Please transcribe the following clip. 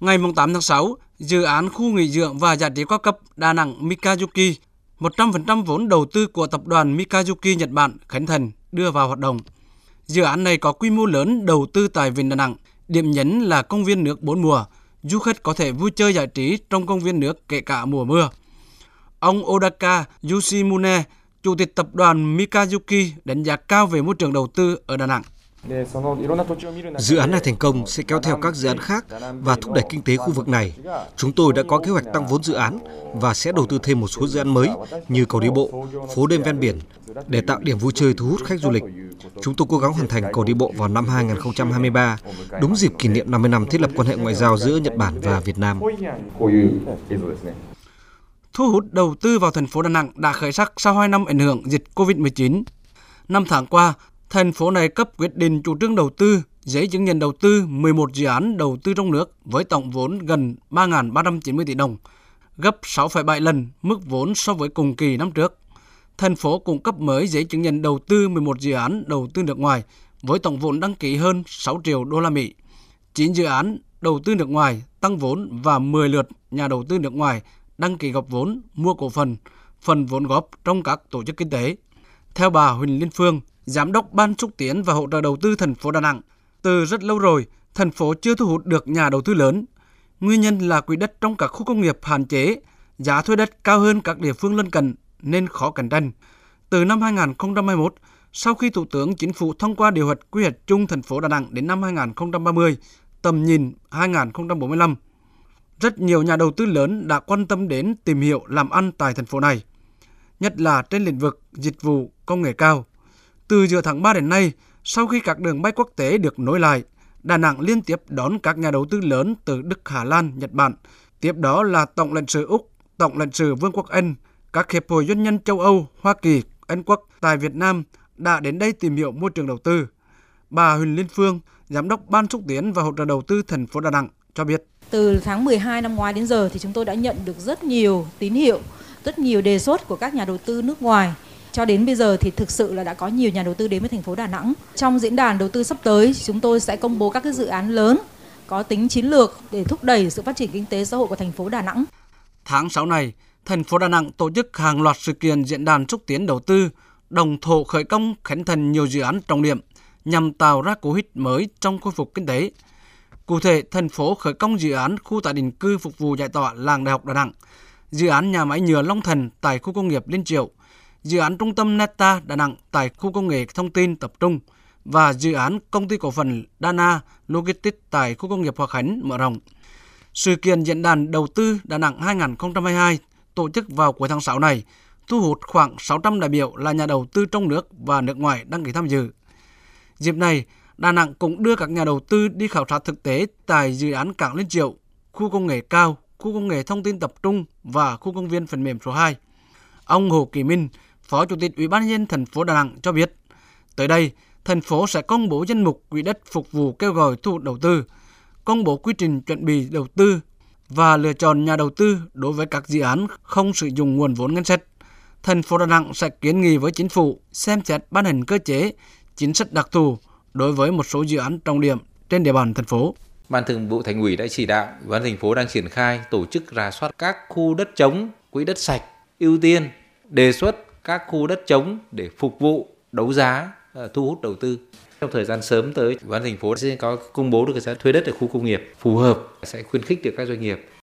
Ngày 8 tháng 6, dự án khu nghỉ dưỡng và giải trí cao cấp Đà Nẵng Mikazuki, 100% vốn đầu tư của tập đoàn Mikazuki Nhật Bản khánh thành đưa vào hoạt động. Dự án này có quy mô lớn đầu tư tại Vịnh Đà Nẵng, điểm nhấn là công viên nước bốn mùa. Du khách có thể vui chơi giải trí trong công viên nước kể cả mùa mưa. Ông Odaka Yoshimune, Chủ tịch tập đoàn Mikazuki đánh giá cao về môi trường đầu tư ở Đà Nẵng. Dự án này thành công sẽ kéo theo các dự án khác và thúc đẩy kinh tế khu vực này. Chúng tôi đã có kế hoạch tăng vốn dự án và sẽ đầu tư thêm một số dự án mới như cầu đi bộ, phố đêm ven biển để tạo điểm vui chơi thu hút khách du lịch. Chúng tôi cố gắng hoàn thành cầu đi bộ vào năm 2023, đúng dịp kỷ niệm 50 năm thiết lập quan hệ ngoại giao giữa Nhật Bản và Việt Nam. Thu hút đầu tư vào thành phố Đà Nẵng đã khởi sắc sau 2 năm ảnh hưởng dịch COVID-19. Năm tháng qua, thành phố này cấp quyết định chủ trương đầu tư, giấy chứng nhận đầu tư 11 dự án đầu tư trong nước với tổng vốn gần 3.390 tỷ đồng, gấp 6,7 lần mức vốn so với cùng kỳ năm trước. Thành phố cũng cấp mới giấy chứng nhận đầu tư 11 dự án đầu tư nước ngoài với tổng vốn đăng ký hơn 6 triệu đô la Mỹ. 9 dự án đầu tư nước ngoài tăng vốn và 10 lượt nhà đầu tư nước ngoài đăng ký góp vốn, mua cổ phần, phần vốn góp trong các tổ chức kinh tế. Theo bà Huỳnh Liên Phương, Giám đốc Ban xúc tiến và hỗ trợ đầu tư thành phố Đà Nẵng, từ rất lâu rồi, thành phố chưa thu hút được nhà đầu tư lớn. Nguyên nhân là quỹ đất trong các khu công nghiệp hạn chế, giá thuê đất cao hơn các địa phương lân cận nên khó cạnh tranh. Từ năm 2021, sau khi Thủ tướng Chính phủ thông qua điều hoạch quy hoạch chung thành phố Đà Nẵng đến năm 2030, tầm nhìn 2045, rất nhiều nhà đầu tư lớn đã quan tâm đến tìm hiểu làm ăn tại thành phố này, nhất là trên lĩnh vực dịch vụ công nghệ cao. Từ giữa tháng 3 đến nay, sau khi các đường bay quốc tế được nối lại, Đà Nẵng liên tiếp đón các nhà đầu tư lớn từ Đức, Hà Lan, Nhật Bản. Tiếp đó là Tổng lãnh sự Úc, Tổng lãnh sự Vương quốc Anh, các hiệp hội doanh nhân châu Âu, Hoa Kỳ, Anh Quốc tại Việt Nam đã đến đây tìm hiểu môi trường đầu tư. Bà Huỳnh Liên Phương, Giám đốc Ban xúc tiến và hỗ trợ đầu tư thành phố Đà Nẵng cho biết. Từ tháng 12 năm ngoái đến giờ thì chúng tôi đã nhận được rất nhiều tín hiệu, rất nhiều đề xuất của các nhà đầu tư nước ngoài. Cho đến bây giờ thì thực sự là đã có nhiều nhà đầu tư đến với thành phố Đà Nẵng. Trong diễn đàn đầu tư sắp tới, chúng tôi sẽ công bố các cái dự án lớn có tính chiến lược để thúc đẩy sự phát triển kinh tế xã hội của thành phố Đà Nẵng. Tháng 6 này, thành phố Đà Nẵng tổ chức hàng loạt sự kiện diễn đàn xúc tiến đầu tư, đồng thổ khởi công khánh thành nhiều dự án trọng điểm nhằm tạo ra cú hích mới trong khôi phục kinh tế. Cụ thể, thành phố khởi công dự án khu tái định cư phục vụ giải tỏa làng Đại học Đà Nẵng, dự án nhà máy nhựa Long Thành tại khu công nghiệp Liên Triệu, dự án trung tâm Neta Đà Nẵng tại khu công nghệ thông tin tập trung và dự án công ty cổ phần Dana Logistics tại khu công nghiệp Hòa Khánh mở rộng. Sự kiện diễn đàn đầu tư Đà Nẵng 2022 tổ chức vào cuối tháng 6 này thu hút khoảng 600 đại biểu là nhà đầu tư trong nước và nước ngoài đăng ký tham dự. Dịp này, Đà Nẵng cũng đưa các nhà đầu tư đi khảo sát thực tế tại dự án Cảng Liên Triệu, khu công nghệ cao, khu công nghệ thông tin tập trung và khu công viên phần mềm số 2. Ông Hồ Kỳ Minh, Phó Chủ tịch Ủy ban nhân dân thành phố Đà Nẵng cho biết, tới đây, thành phố sẽ công bố danh mục quỹ đất phục vụ kêu gọi thu hút đầu tư, công bố quy trình chuẩn bị đầu tư và lựa chọn nhà đầu tư đối với các dự án không sử dụng nguồn vốn ngân sách. Thành phố Đà Nẵng sẽ kiến nghị với chính phủ xem xét ban hành cơ chế chính sách đặc thù đối với một số dự án trọng điểm trên địa bàn thành phố. Ban Thường vụ Thành ủy đã chỉ đạo Ủy ban thành phố đang triển khai tổ chức rà soát các khu đất trống, quỹ đất sạch, ưu tiên đề xuất các khu đất trống để phục vụ đấu giá ờ, thu hút đầu tư. Trong thời gian sớm tới, Ủy ban thành phố sẽ có công bố được cái giá thuê đất ở khu công nghiệp phù hợp sẽ khuyến khích được các doanh nghiệp